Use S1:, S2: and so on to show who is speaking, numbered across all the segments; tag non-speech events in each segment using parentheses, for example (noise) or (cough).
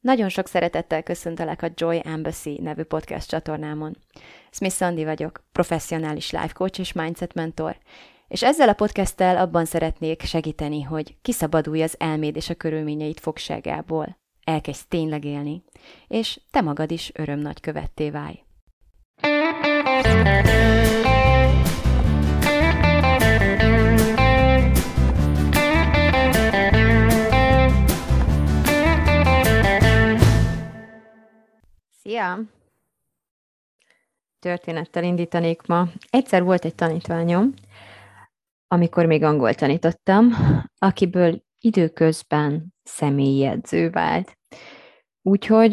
S1: Nagyon sok szeretettel köszöntelek a Joy Embassy nevű podcast csatornámon. Smith Sandy vagyok, professzionális life coach és mindset mentor, és ezzel a podcasttel abban szeretnék segíteni, hogy kiszabadulj az elméd és a körülményeit fogságából, elkezdj tényleg élni, és te magad is öröm nagy követté válj. Szia! Történettel indítanék ma. Egyszer volt egy tanítványom, amikor még angol tanítottam, akiből időközben személyi edző vált. Úgyhogy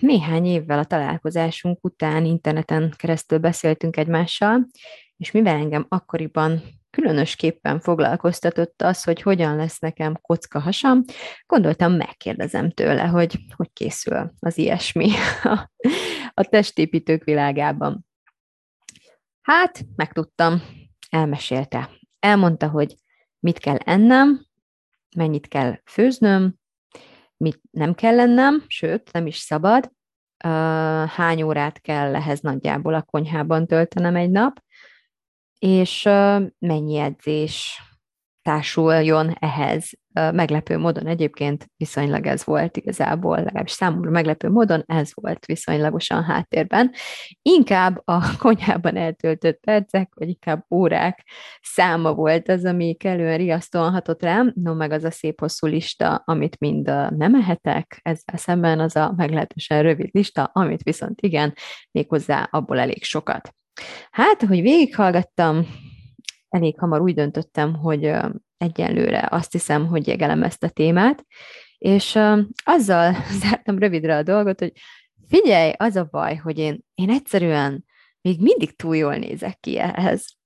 S1: néhány évvel a találkozásunk után interneten keresztül beszéltünk egymással, és mivel engem akkoriban különösképpen foglalkoztatott az, hogy hogyan lesz nekem kocka hasam, gondoltam, megkérdezem tőle, hogy hogy készül az ilyesmi (laughs) a, a testépítők világában. Hát, megtudtam, elmesélte. Elmondta, hogy mit kell ennem, mennyit kell főznöm, mit nem kell lennem, sőt, nem is szabad, hány órát kell ehhez nagyjából a konyhában töltenem egy nap, és mennyi edzés társuljon ehhez. Meglepő módon egyébként viszonylag ez volt igazából, legalábbis számomra meglepő módon ez volt viszonylagosan háttérben. Inkább a (laughs) konyhában eltöltött percek, vagy inkább órák száma volt az, ami kellően riasztóan hatott rám, no meg az a szép hosszú lista, amit mind nem ehetek, ezzel szemben az a meglehetősen rövid lista, amit viszont igen, méghozzá abból elég sokat. Hát, hogy végighallgattam, elég hamar úgy döntöttem, hogy egyenlőre azt hiszem, hogy jegelem ezt a témát, és azzal (laughs) zártam rövidre a dolgot, hogy figyelj, az a baj, hogy én, én egyszerűen még mindig túl jól nézek ki ehhez.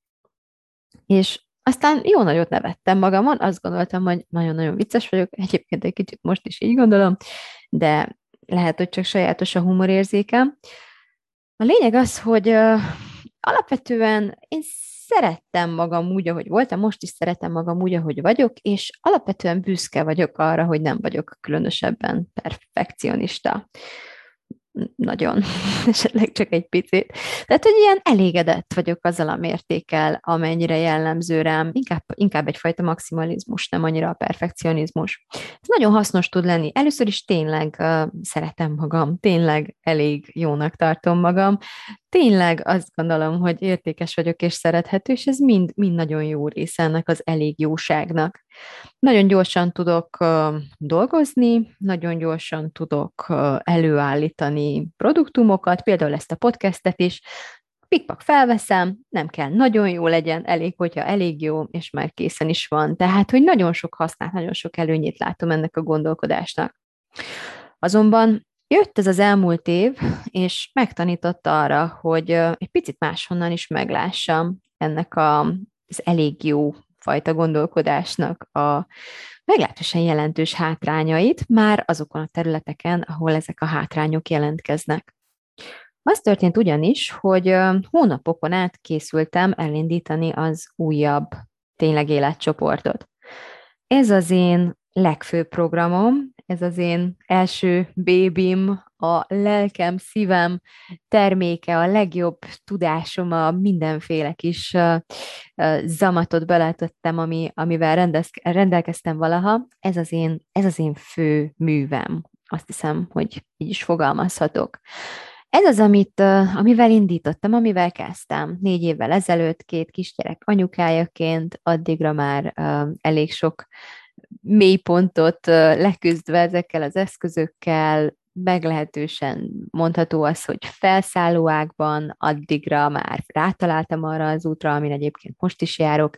S1: És aztán jó nagyot nevettem magamon, azt gondoltam, hogy nagyon-nagyon vicces vagyok, egyébként egy kicsit most is így gondolom, de lehet, hogy csak sajátos a humorérzékem. A lényeg az, hogy alapvetően én szerettem magam úgy, ahogy voltam, most is szeretem magam úgy, ahogy vagyok, és alapvetően büszke vagyok arra, hogy nem vagyok különösebben perfekcionista nagyon, (laughs) esetleg csak egy picit. Tehát, hogy ilyen elégedett vagyok azzal a mértékkel, amennyire jellemző rám, inkább, inkább egyfajta maximalizmus, nem annyira a perfekcionizmus. Ez nagyon hasznos tud lenni. Először is tényleg uh, szeretem magam, tényleg elég jónak tartom magam, tényleg azt gondolom, hogy értékes vagyok és szerethető, és ez mind, mind nagyon jó része ennek az elég jóságnak. Nagyon gyorsan tudok dolgozni, nagyon gyorsan tudok előállítani produktumokat, például ezt a podcastet is, pikpak felveszem, nem kell nagyon jó legyen, elég, hogyha elég jó, és már készen is van. Tehát, hogy nagyon sok hasznát, nagyon sok előnyét látom ennek a gondolkodásnak. Azonban jött ez az elmúlt év, és megtanította arra, hogy egy picit máshonnan is meglássam ennek a, az elég jó fajta gondolkodásnak a meglehetősen jelentős hátrányait, már azokon a területeken, ahol ezek a hátrányok jelentkeznek. Az történt ugyanis, hogy hónapokon át készültem elindítani az újabb tényleg életcsoportot. Ez az én legfőbb programom, ez az én első bébim, a lelkem, szívem terméke, a legjobb tudásom, a mindenféle kis zamatot beletettem, ami, amivel rendez, rendelkeztem valaha. Ez az, én, ez az én fő művem. Azt hiszem, hogy így is fogalmazhatok. Ez az, amit, amivel indítottam, amivel kezdtem. Négy évvel ezelőtt két kisgyerek anyukájaként, addigra már elég sok mélypontot leküzdve ezekkel az eszközökkel, meglehetősen mondható az, hogy felszállóákban addigra már rátaláltam arra az útra, amin egyébként most is járok.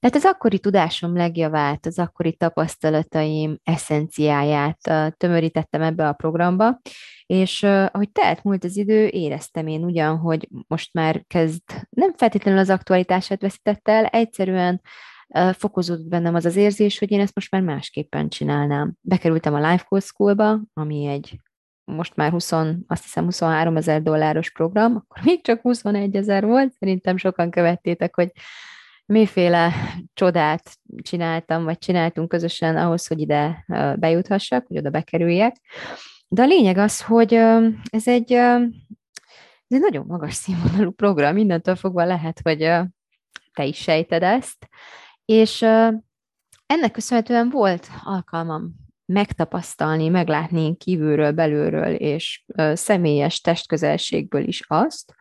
S1: Tehát az akkori tudásom legjavát, az akkori tapasztalataim eszenciáját tömörítettem ebbe a programba, és ahogy telt múlt az idő, éreztem én ugyan, hogy most már kezd nem feltétlenül az aktualitását veszített el, egyszerűen fokozódott bennem az az érzés, hogy én ezt most már másképpen csinálnám. Bekerültem a Life Coach Schoolba, ami egy most már 20, azt hiszem 23 ezer dolláros program, akkor még csak 21 ezer volt, szerintem sokan követtétek, hogy miféle csodát csináltam, vagy csináltunk közösen ahhoz, hogy ide bejuthassak, hogy oda bekerüljek. De a lényeg az, hogy ez egy, ez egy nagyon magas színvonalú program, mindentől fogva lehet, hogy te is sejted ezt, és ennek köszönhetően volt alkalmam megtapasztalni, meglátni kívülről, belülről és személyes testközelségből is azt,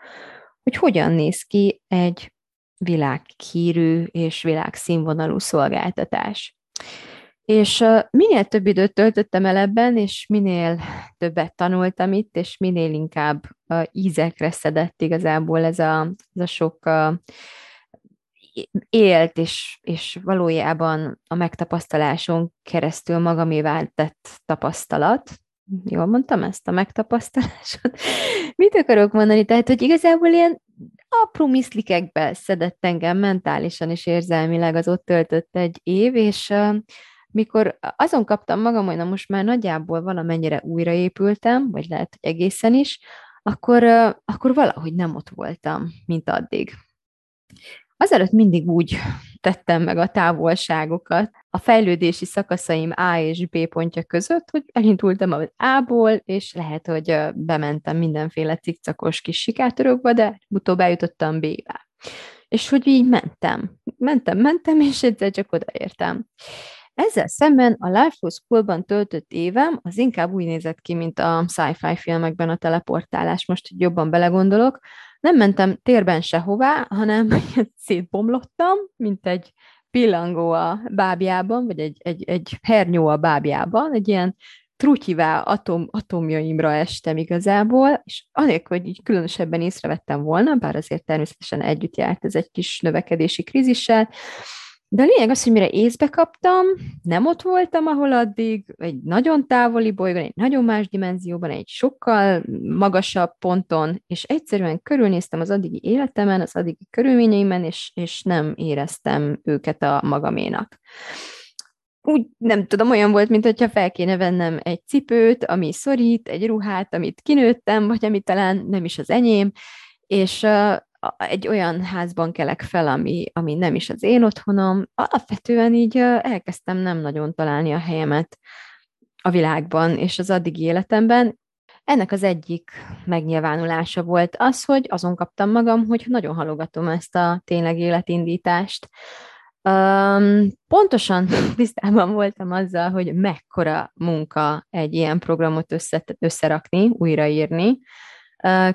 S1: hogy hogyan néz ki egy világhírű és világszínvonalú szolgáltatás. És minél több időt töltöttem el ebben, és minél többet tanultam itt, és minél inkább ízekre szedett igazából ez a, ez a sok élt, és, és valójában a megtapasztaláson keresztül magamévá tett tapasztalat. Jól mondtam ezt, a megtapasztalásot? (laughs) Mit akarok mondani? Tehát, hogy igazából ilyen apró miszlikekbe szedett engem mentálisan és érzelmileg az ott töltött egy év, és mikor azon kaptam magam, hogy na most már nagyjából valamennyire újraépültem, vagy lehet, hogy egészen is, akkor, akkor valahogy nem ott voltam, mint addig. Azelőtt mindig úgy tettem meg a távolságokat a fejlődési szakaszaim A és B pontja között, hogy elindultam az A-ból, és lehet, hogy bementem mindenféle cikcakos kis sikátörökbe, de utóbb eljutottam B-be. És hogy így mentem. Mentem, mentem, és egyszer csak odaértem. Ezzel szemben a Life for School-ban töltött évem az inkább úgy nézett ki, mint a sci-fi filmekben a teleportálás, most hogy jobban belegondolok, nem mentem térben sehová, hanem (laughs) szétbomlottam, mint egy pillangó a bábjában, vagy egy, egy, egy hernyó a bábjában, egy ilyen trutyivá atom, atomjaimra estem igazából, és anélkül, hogy így különösebben észrevettem volna, bár azért természetesen együtt járt ez egy kis növekedési krízissel, de a lényeg az, hogy mire észbe kaptam, nem ott voltam, ahol addig, egy nagyon távoli bolygón, egy nagyon más dimenzióban, egy sokkal magasabb ponton, és egyszerűen körülnéztem az addigi életemen, az addigi körülményeimen, és, és nem éreztem őket a magaménak. Úgy nem tudom, olyan volt, mint hogyha fel kéne vennem egy cipőt, ami szorít, egy ruhát, amit kinőttem, vagy ami talán nem is az enyém, és egy olyan házban kelek fel, ami, ami nem is az én otthonom. Alapvetően így elkezdtem nem nagyon találni a helyemet a világban és az addigi életemben. Ennek az egyik megnyilvánulása volt az, hogy azon kaptam magam, hogy nagyon halogatom ezt a tényleg életindítást. Um, pontosan (laughs) tisztában voltam azzal, hogy mekkora munka egy ilyen programot össze, összerakni, újraírni,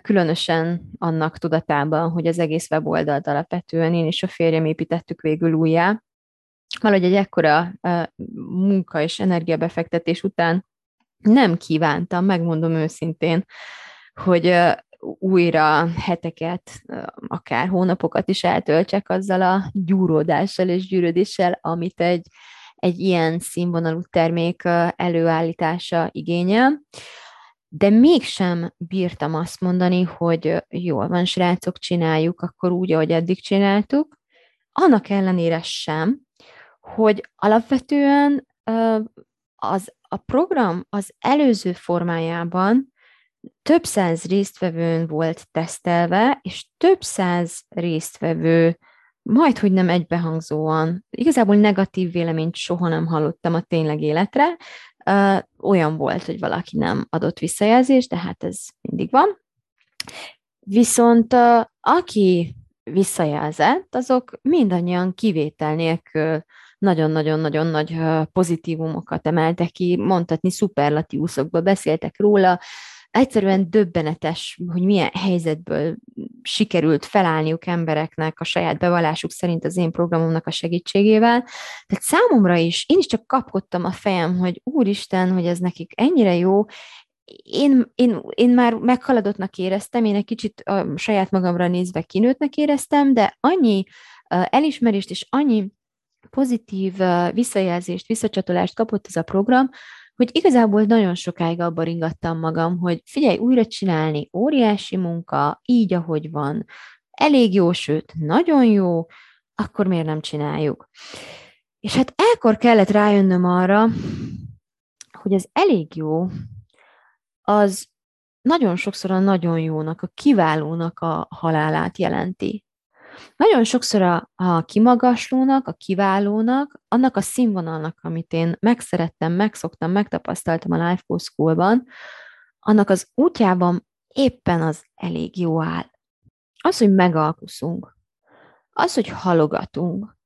S1: különösen annak tudatában, hogy az egész weboldalt alapvetően én és a férjem építettük végül újjá. Valahogy egy ekkora munka és energiabefektetés után nem kívántam, megmondom őszintén, hogy újra heteket, akár hónapokat is eltöltsek azzal a gyúródással és gyűrődéssel, amit egy, egy ilyen színvonalú termék előállítása igényel de mégsem bírtam azt mondani, hogy jól van, srácok, csináljuk, akkor úgy, ahogy eddig csináltuk. Annak ellenére sem, hogy alapvetően az, a program az előző formájában több száz résztvevőn volt tesztelve, és több száz résztvevő majd, hogy nem egybehangzóan. Igazából negatív véleményt soha nem hallottam a tényleg életre, olyan volt, hogy valaki nem adott visszajelzést, de hát ez mindig van. Viszont aki visszajelzett, azok mindannyian kivétel nélkül nagyon-nagyon-nagyon nagy pozitívumokat emeltek ki, mondhatni szuperlatívuszokba beszéltek róla, egyszerűen döbbenetes, hogy milyen helyzetből sikerült felállniuk embereknek a saját bevallásuk szerint az én programomnak a segítségével. Tehát számomra is, én is csak kapkodtam a fejem, hogy úristen, hogy ez nekik ennyire jó, én, én, én már meghaladottnak éreztem, én egy kicsit a saját magamra nézve kinőttnek éreztem, de annyi elismerést és annyi pozitív visszajelzést, visszacsatolást kapott ez a program, hogy igazából nagyon sokáig abba ringattam magam, hogy figyelj, újra csinálni, óriási munka, így, ahogy van, elég jó, sőt, nagyon jó, akkor miért nem csináljuk? És hát elkor kellett rájönnöm arra, hogy az elég jó, az nagyon sokszor a nagyon jónak, a kiválónak a halálát jelenti. Nagyon sokszor a, a kimagaslónak, a kiválónak, annak a színvonalnak, amit én megszerettem, megszoktam, megtapasztaltam a Life School-ban, annak az útjában éppen az elég jó áll. Az, hogy megalkuszunk, az, hogy halogatunk,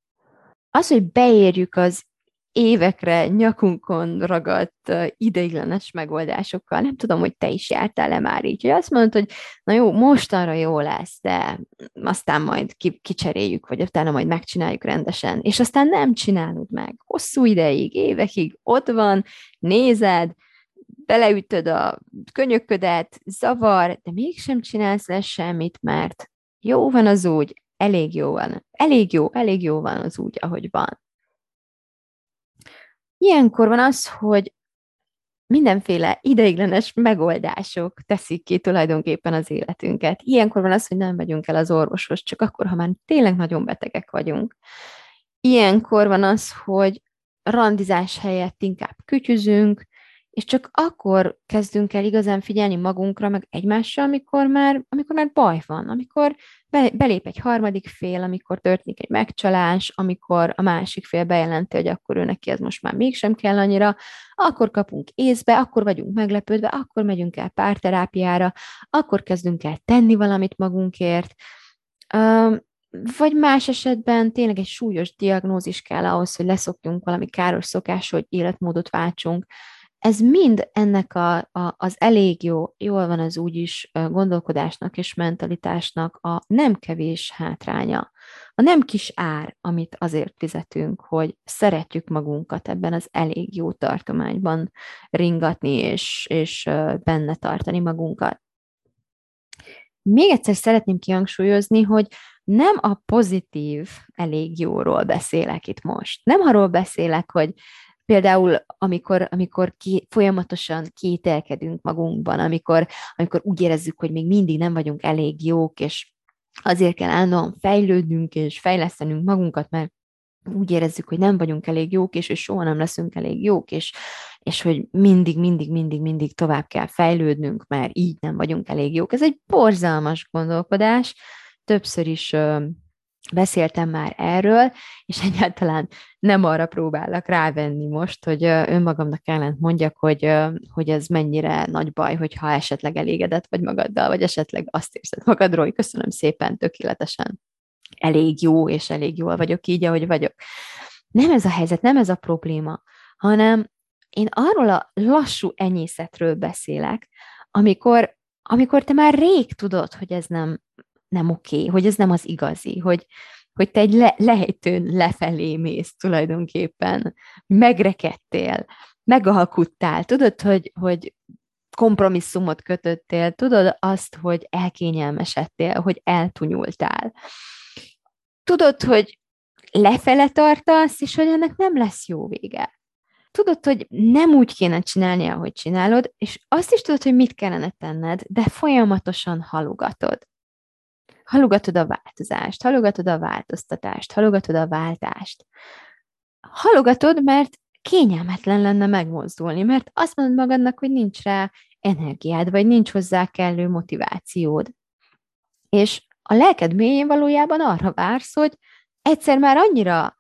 S1: az, hogy beérjük az évekre nyakunkon ragadt ideiglenes megoldásokkal. Nem tudom, hogy te is jártál-e már így, hogy azt mondod, hogy na jó, mostanra jó lesz, de aztán majd kicseréljük, vagy utána majd megcsináljuk rendesen, és aztán nem csinálod meg. Hosszú ideig, évekig ott van, nézed, beleütöd a könyöködet, zavar, de mégsem csinálsz le semmit, mert jó van az úgy, elég jó van, elég jó, elég jó van az úgy, ahogy van. Ilyenkor van az, hogy mindenféle ideiglenes megoldások teszik ki tulajdonképpen az életünket. Ilyenkor van az, hogy nem megyünk el az orvoshoz, csak akkor, ha már tényleg nagyon betegek vagyunk. Ilyenkor van az, hogy randizás helyett inkább kütyüzünk, és csak akkor kezdünk el igazán figyelni magunkra, meg egymásra, amikor már, amikor már baj van, amikor be, belép egy harmadik fél, amikor történik egy megcsalás, amikor a másik fél bejelenti, hogy akkor ő neki ez most már mégsem kell annyira, akkor kapunk észbe, akkor vagyunk meglepődve, akkor megyünk el párterápiára, akkor kezdünk el tenni valamit magunkért, vagy más esetben tényleg egy súlyos diagnózis kell ahhoz, hogy leszokjunk valami káros szokás, hogy életmódot váltsunk, ez mind ennek a, a, az elég jó, jól van az úgyis gondolkodásnak és mentalitásnak a nem kevés hátránya. A nem kis ár, amit azért fizetünk, hogy szeretjük magunkat ebben az elég jó tartományban ringatni és, és benne tartani magunkat. Még egyszer szeretném kihangsúlyozni, hogy nem a pozitív elég jóról beszélek itt most. Nem arról beszélek, hogy Például, amikor, amikor ki, folyamatosan kételkedünk magunkban, amikor, amikor úgy érezzük, hogy még mindig nem vagyunk elég jók, és azért kell állandóan fejlődnünk és fejlesztenünk magunkat, mert úgy érezzük, hogy nem vagyunk elég jók, és hogy soha nem leszünk elég jók, és, és hogy mindig, mindig, mindig, mindig tovább kell fejlődnünk, mert így nem vagyunk elég jók. Ez egy borzalmas gondolkodás. Többször is beszéltem már erről, és (laughs) egyáltalán nem arra próbálok rávenni most, hogy önmagamnak ellent mondjak, hogy, hogy ez mennyire nagy baj, hogyha esetleg elégedett vagy magaddal, vagy esetleg azt érzed magadról, hogy köszönöm szépen, tökéletesen elég jó, és elég jól vagyok így, ahogy vagyok. Nem ez a helyzet, nem ez a probléma, hanem én arról a lassú enyészetről beszélek, amikor, amikor te már rég tudod, hogy ez nem nem oké, okay, hogy ez nem az igazi, hogy, hogy te egy le, lejtőn lefelé mész tulajdonképpen, megrekedtél, megalkuttál, tudod, hogy, hogy kompromisszumot kötöttél, tudod azt, hogy elkényelmesedtél, hogy eltunyultál. Tudod, hogy lefele tartasz, és hogy ennek nem lesz jó vége. Tudod, hogy nem úgy kéne csinálni, ahogy csinálod, és azt is tudod, hogy mit kellene tenned, de folyamatosan halogatod halogatod a változást, halogatod a változtatást, halogatod a váltást. Halogatod, mert kényelmetlen lenne megmozdulni, mert azt mondod magadnak, hogy nincs rá energiád, vagy nincs hozzá kellő motivációd. És a lelked mélyén valójában arra vársz, hogy egyszer már annyira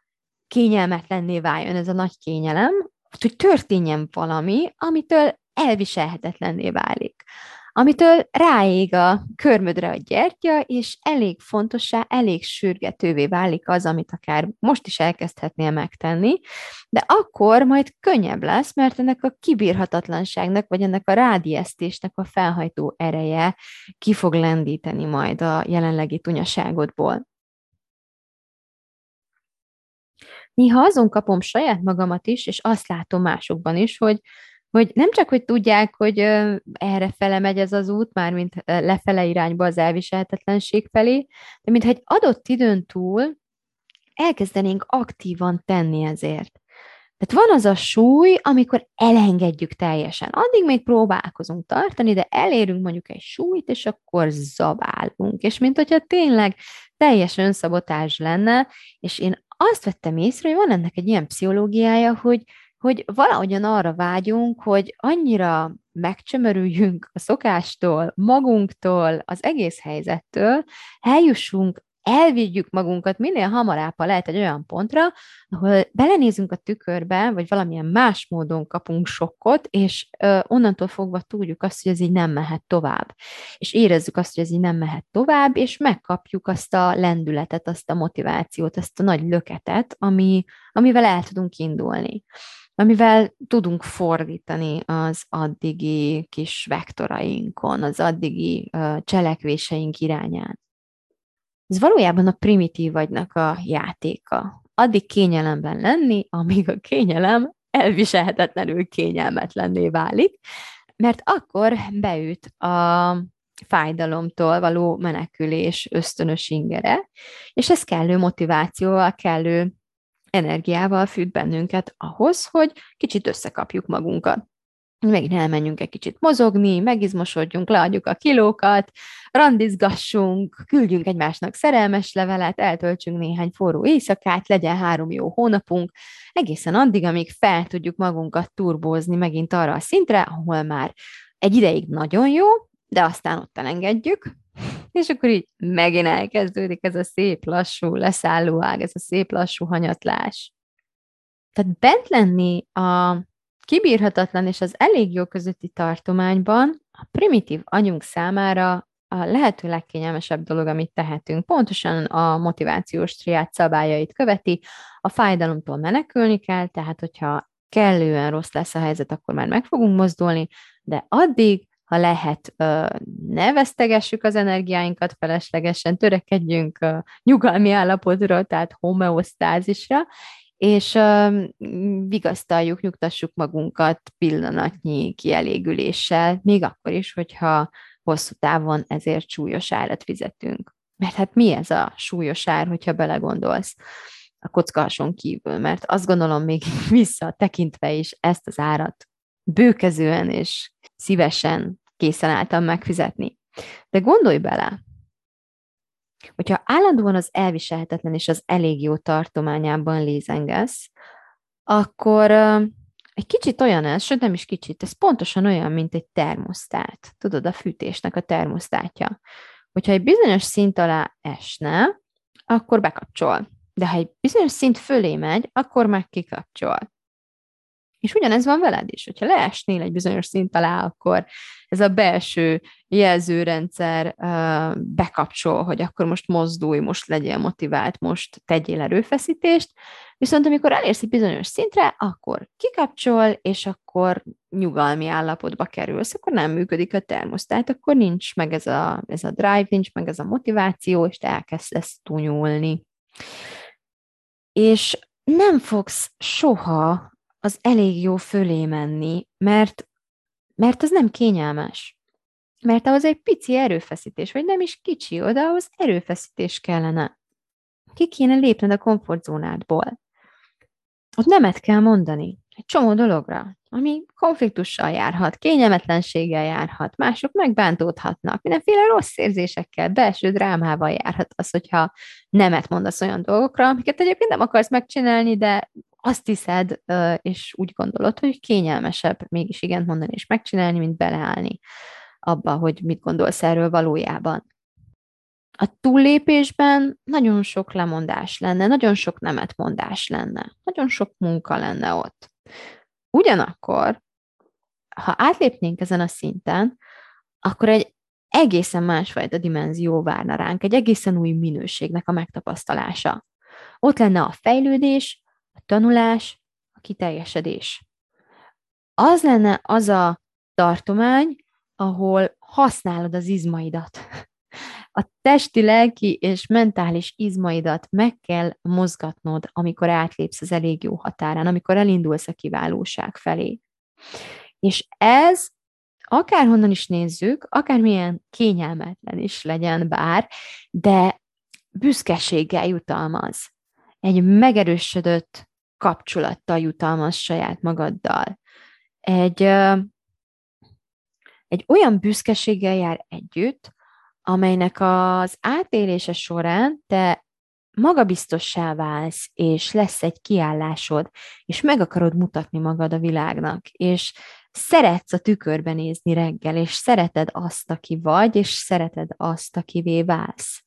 S1: kényelmetlenné váljon ez a nagy kényelem, hogy történjen valami, amitől elviselhetetlenné válik amitől ráég a körmödre a gyertya, és elég fontossá, elég sürgetővé válik az, amit akár most is elkezdhetnél megtenni, de akkor majd könnyebb lesz, mert ennek a kibírhatatlanságnak, vagy ennek a rádiesztésnek a felhajtó ereje ki fog lendíteni majd a jelenlegi tunyaságodból. Néha azon kapom saját magamat is, és azt látom másokban is, hogy hogy nem csak, hogy tudják, hogy erre fele megy ez az út, már mint lefele irányba az elviselhetetlenség felé, de mintha egy adott időn túl elkezdenénk aktívan tenni ezért. Tehát van az a súly, amikor elengedjük teljesen. Addig még próbálkozunk tartani, de elérünk mondjuk egy súlyt, és akkor zabálunk. És mint hogyha tényleg teljes önszabotás lenne, és én azt vettem észre, hogy van ennek egy ilyen pszichológiája, hogy hogy valahogyan arra vágyunk, hogy annyira megcsömörüljünk a szokástól, magunktól, az egész helyzettől, eljussunk elvigyük magunkat minél hamarabb, ha lehet egy olyan pontra, ahol belenézünk a tükörbe, vagy valamilyen más módon kapunk sokkot, és ö, onnantól fogva tudjuk azt, hogy ez így nem mehet tovább. És érezzük azt, hogy ez így nem mehet tovább, és megkapjuk azt a lendületet, azt a motivációt, azt a nagy löketet, ami, amivel el tudunk indulni amivel tudunk fordítani az addigi kis vektorainkon, az addigi cselekvéseink irányán. Ez valójában a primitív vagynak a játéka. Addig kényelemben lenni, amíg a kényelem elviselhetetlenül kényelmetlenné válik, mert akkor beüt a fájdalomtól való menekülés ösztönös ingere, és ez kellő motivációval, kellő energiával fűt bennünket ahhoz, hogy kicsit összekapjuk magunkat. Megint elmenjünk egy kicsit mozogni, megizmosodjunk, leadjuk a kilókat, randizgassunk, küldjünk egymásnak szerelmes levelet, eltöltsünk néhány forró éjszakát, legyen három jó hónapunk, egészen addig, amíg fel tudjuk magunkat turbózni megint arra a szintre, ahol már egy ideig nagyon jó, de aztán ott elengedjük, és akkor így megint elkezdődik ez a szép lassú leszálló ág, ez a szép lassú hanyatlás. Tehát bent lenni a kibírhatatlan és az elég jó közötti tartományban a primitív anyunk számára a lehető legkényelmesebb dolog, amit tehetünk. Pontosan a motivációs triát szabályait követi, a fájdalomtól menekülni kell, tehát hogyha kellően rossz lesz a helyzet, akkor már meg fogunk mozdulni, de addig ha lehet, ne vesztegessük az energiáinkat feleslegesen, törekedjünk nyugalmi állapotra, tehát homeosztázisra, és vigasztaljuk, nyugtassuk magunkat pillanatnyi kielégüléssel, még akkor is, hogyha hosszú távon ezért súlyos árat fizetünk. Mert hát mi ez a súlyos ár, hogyha belegondolsz a kockáson kívül? Mert azt gondolom még (laughs) vissza tekintve is ezt az árat bőkezően és szívesen készen álltam megfizetni. De gondolj bele, hogyha állandóan az elviselhetetlen és az elég jó tartományában lézengesz, akkor egy kicsit olyan ez, sőt nem is kicsit, ez pontosan olyan, mint egy termosztát. Tudod, a fűtésnek a termosztátja. Hogyha egy bizonyos szint alá esne, akkor bekapcsol. De ha egy bizonyos szint fölé megy, akkor meg kikapcsol. És ugyanez van veled is, hogyha leesnél egy bizonyos szint alá, akkor ez a belső jelzőrendszer uh, bekapcsol, hogy akkor most mozdulj, most legyél motivált, most tegyél erőfeszítést, viszont amikor elérsz egy bizonyos szintre, akkor kikapcsol, és akkor nyugalmi állapotba kerülsz, akkor nem működik a termosztát, akkor nincs meg ez a, ez a drive, nincs meg ez a motiváció, és te elkezdesz túnyulni. És nem fogsz soha az elég jó fölé menni, mert, mert az nem kényelmes. Mert ahhoz egy pici erőfeszítés, vagy nem is kicsi, oda ahhoz erőfeszítés kellene. Ki kéne lépned a komfortzónádból. Ott nemet kell mondani. Egy csomó dologra, ami konfliktussal járhat, kényelmetlenséggel járhat, mások megbántódhatnak, mindenféle rossz érzésekkel, belső drámával járhat az, hogyha nemet mondasz olyan dolgokra, amiket egyébként nem akarsz megcsinálni, de azt hiszed, és úgy gondolod, hogy kényelmesebb mégis igent mondani és megcsinálni, mint beleállni abba, hogy mit gondolsz erről valójában. A túllépésben nagyon sok lemondás lenne, nagyon sok nemetmondás lenne, nagyon sok munka lenne ott. Ugyanakkor, ha átlépnénk ezen a szinten, akkor egy egészen másfajta dimenzió várna ránk, egy egészen új minőségnek a megtapasztalása. Ott lenne a fejlődés, tanulás, a kiteljesedés. Az lenne az a tartomány, ahol használod az izmaidat. (laughs) A testi, lelki és mentális izmaidat meg kell mozgatnod, amikor átlépsz az elég jó határán, amikor elindulsz a kiválóság felé. És ez akárhonnan is nézzük, akármilyen kényelmetlen is legyen bár, de büszkeséggel jutalmaz. Egy megerősödött kapcsolattal jutalmaz saját magaddal. Egy, egy olyan büszkeséggel jár együtt, amelynek az átélése során te magabiztossá válsz, és lesz egy kiállásod, és meg akarod mutatni magad a világnak, és szeretsz a tükörben nézni reggel, és szereted azt, aki vagy, és szereted azt, akivé válsz.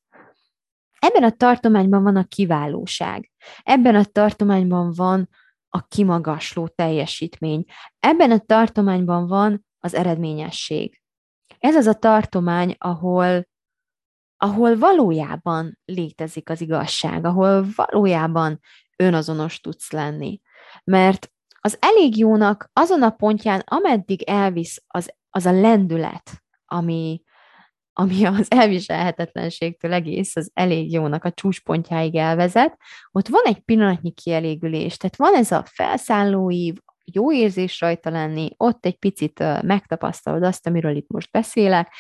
S1: Ebben a tartományban van a kiválóság. Ebben a tartományban van a kimagasló teljesítmény. Ebben a tartományban van az eredményesség. Ez az a tartomány, ahol, ahol valójában létezik az igazság, ahol valójában önazonos tudsz lenni. Mert az elég jónak azon a pontján, ameddig elvisz az, az a lendület, ami, ami az elviselhetetlenségtől egész az elég jónak a csúcspontjáig elvezet, ott van egy pillanatnyi kielégülés, tehát van ez a felszállóív, jó érzés rajta lenni, ott egy picit megtapasztalod azt, amiről itt most beszélek,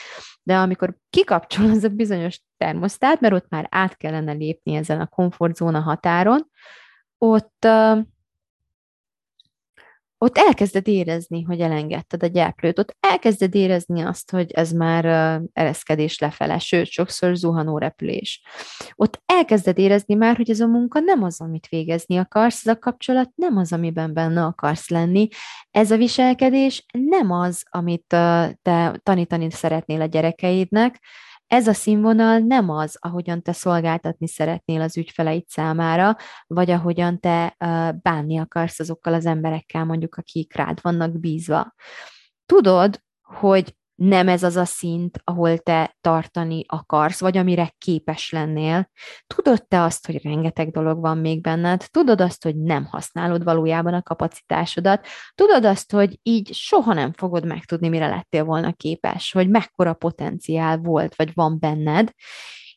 S1: de amikor kikapcsol az a bizonyos termosztát, mert ott már át kellene lépni ezen a komfortzóna határon, ott, ott elkezded érezni, hogy elengedted a gyáplőt, ott elkezded érezni azt, hogy ez már ereszkedés lefele, sőt, sokszor zuhanó repülés. Ott elkezded érezni már, hogy ez a munka nem az, amit végezni akarsz, ez a kapcsolat nem az, amiben benne akarsz lenni, ez a viselkedés nem az, amit te tanítani szeretnél a gyerekeidnek, ez a színvonal nem az, ahogyan te szolgáltatni szeretnél az ügyfeleid számára, vagy ahogyan te bánni akarsz azokkal az emberekkel, mondjuk, akik rád vannak bízva. Tudod, hogy nem ez az a szint, ahol te tartani akarsz, vagy amire képes lennél. Tudod te azt, hogy rengeteg dolog van még benned, tudod azt, hogy nem használod valójában a kapacitásodat, tudod azt, hogy így soha nem fogod megtudni, mire lettél volna képes, hogy mekkora potenciál volt, vagy van benned,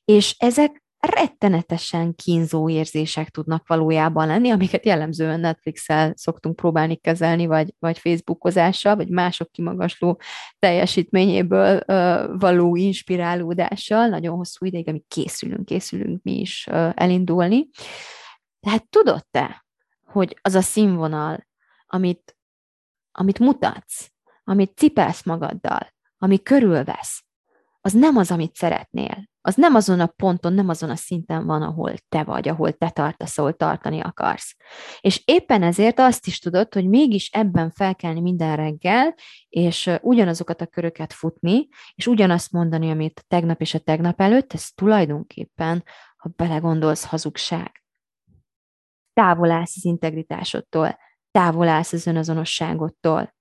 S1: és ezek rettenetesen kínzó érzések tudnak valójában lenni, amiket jellemzően Netflix-el szoktunk próbálni kezelni, vagy, vagy Facebookozással, vagy mások kimagasló teljesítményéből ö, való inspirálódással, nagyon hosszú ideig, amíg készülünk, készülünk mi is ö, elindulni. Tehát tudod te, hogy az a színvonal, amit, amit mutatsz, amit cipelsz magaddal, ami körülvesz, az nem az, amit szeretnél az nem azon a ponton, nem azon a szinten van, ahol te vagy, ahol te tartasz, ahol tartani akarsz. És éppen ezért azt is tudod, hogy mégis ebben felkelni minden reggel, és ugyanazokat a köröket futni, és ugyanazt mondani, amit tegnap és a tegnap előtt, ez tulajdonképpen, ha belegondolsz, hazugság. Távol állsz az integritásodtól, távol állsz az önazonosságodtól.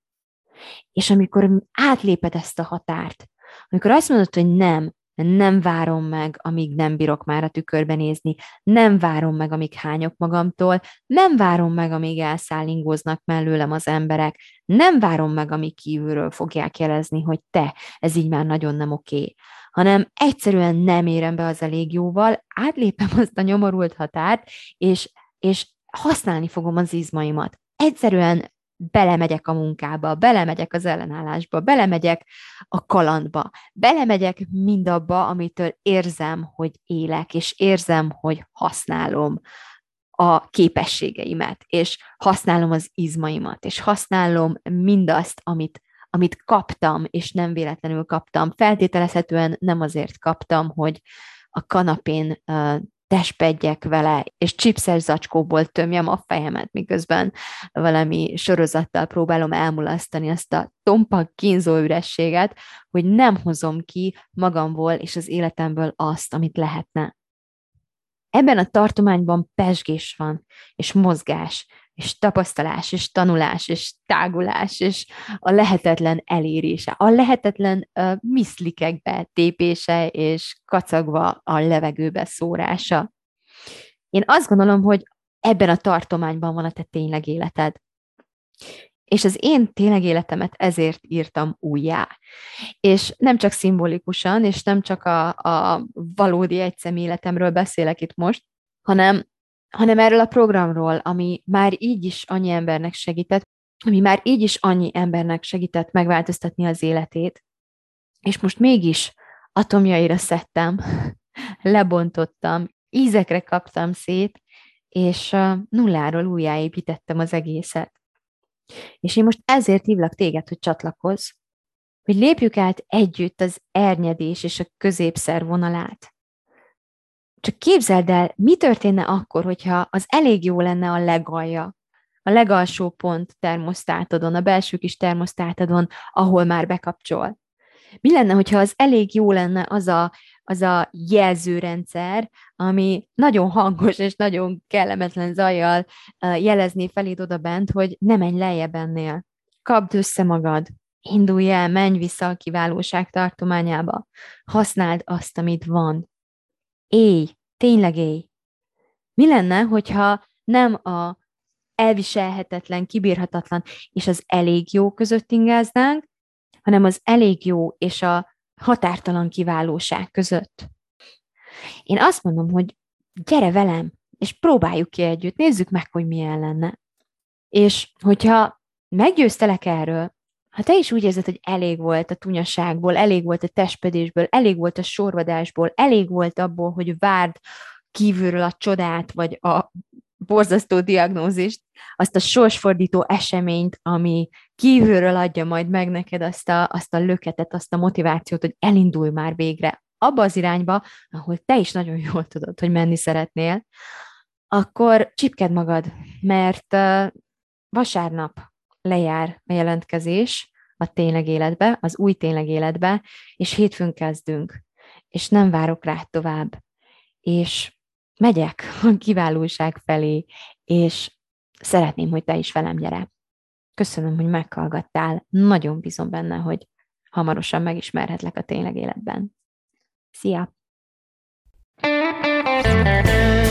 S1: És amikor átléped ezt a határt, amikor azt mondod, hogy nem, nem várom meg, amíg nem bírok már a tükörbe nézni, nem várom meg, amíg hányok magamtól, nem várom meg, amíg elszállingoznak mellőlem az emberek, nem várom meg, amíg kívülről fogják jelezni, hogy te, ez így már nagyon nem oké, hanem egyszerűen nem érem be az elég jóval, átlépem azt a nyomorult határt, és, és használni fogom az izmaimat. Egyszerűen belemegyek a munkába, belemegyek az ellenállásba, belemegyek a kalandba, belemegyek mindabba, amitől érzem, hogy élek, és érzem, hogy használom a képességeimet, és használom az izmaimat, és használom mindazt, amit, amit kaptam, és nem véletlenül kaptam. Feltételezhetően nem azért kaptam, hogy a kanapén testpedjek vele, és chipses zacskóból tömjem a fejemet, miközben valami sorozattal próbálom elmulasztani ezt a tompa kínzó ürességet, hogy nem hozom ki magamból és az életemből azt, amit lehetne. Ebben a tartományban pesgés van, és mozgás, és tapasztalás, és tanulás, és tágulás, és a lehetetlen elérése, a lehetetlen uh, miszlikekbe tépése, és kacagva a levegőbe szórása. Én azt gondolom, hogy ebben a tartományban van a te tényleg életed. És az én tényleg életemet ezért írtam újjá. És nem csak szimbolikusan, és nem csak a, a valódi egyszem életemről beszélek itt most, hanem hanem erről a programról, ami már így is annyi embernek segített, ami már így is annyi embernek segített megváltoztatni az életét, és most mégis atomjaira szedtem, (laughs) lebontottam, ízekre kaptam szét, és nulláról újjáépítettem az egészet. És én most ezért hívlak téged, hogy csatlakozz, hogy lépjük át együtt az ernyedés és a középszer vonalát. Csak képzeld el, mi történne akkor, hogyha az elég jó lenne a legalja, a legalsó pont termosztátodon, a belső kis termosztátodon, ahol már bekapcsol. Mi lenne, hogyha az elég jó lenne az a az a jelzőrendszer, ami nagyon hangos és nagyon kellemetlen zajjal jelezné feléd oda bent, hogy ne menj lejjebb ennél. Kapd össze magad, indulj el, menj vissza a kiválóság tartományába. Használd azt, amit van. Élj, tényleg élj. Mi lenne, hogyha nem a elviselhetetlen, kibírhatatlan és az elég jó között ingáznánk, hanem az elég jó és a határtalan kiválóság között. Én azt mondom, hogy gyere velem, és próbáljuk ki együtt, nézzük meg, hogy milyen lenne. És hogyha meggyőztelek erről, ha te is úgy érzed, hogy elég volt a tunyaságból, elég volt a testpedésből, elég volt a sorvadásból, elég volt abból, hogy várd kívülről a csodát, vagy a borzasztó diagnózist, azt a sorsfordító eseményt, ami kívülről adja majd meg neked azt a, azt a löketet, azt a motivációt, hogy elindulj már végre abba az irányba, ahol te is nagyon jól tudod, hogy menni szeretnél, akkor csipked magad, mert vasárnap lejár a jelentkezés a tényleg életbe, az új tényleg életbe, és hétfőn kezdünk, és nem várok rá tovább. És megyek a kiválóság felé, és szeretném, hogy te is velem gyere. Köszönöm, hogy meghallgattál. Nagyon bízom benne, hogy hamarosan megismerhetlek a tényleg életben. Szia! thank you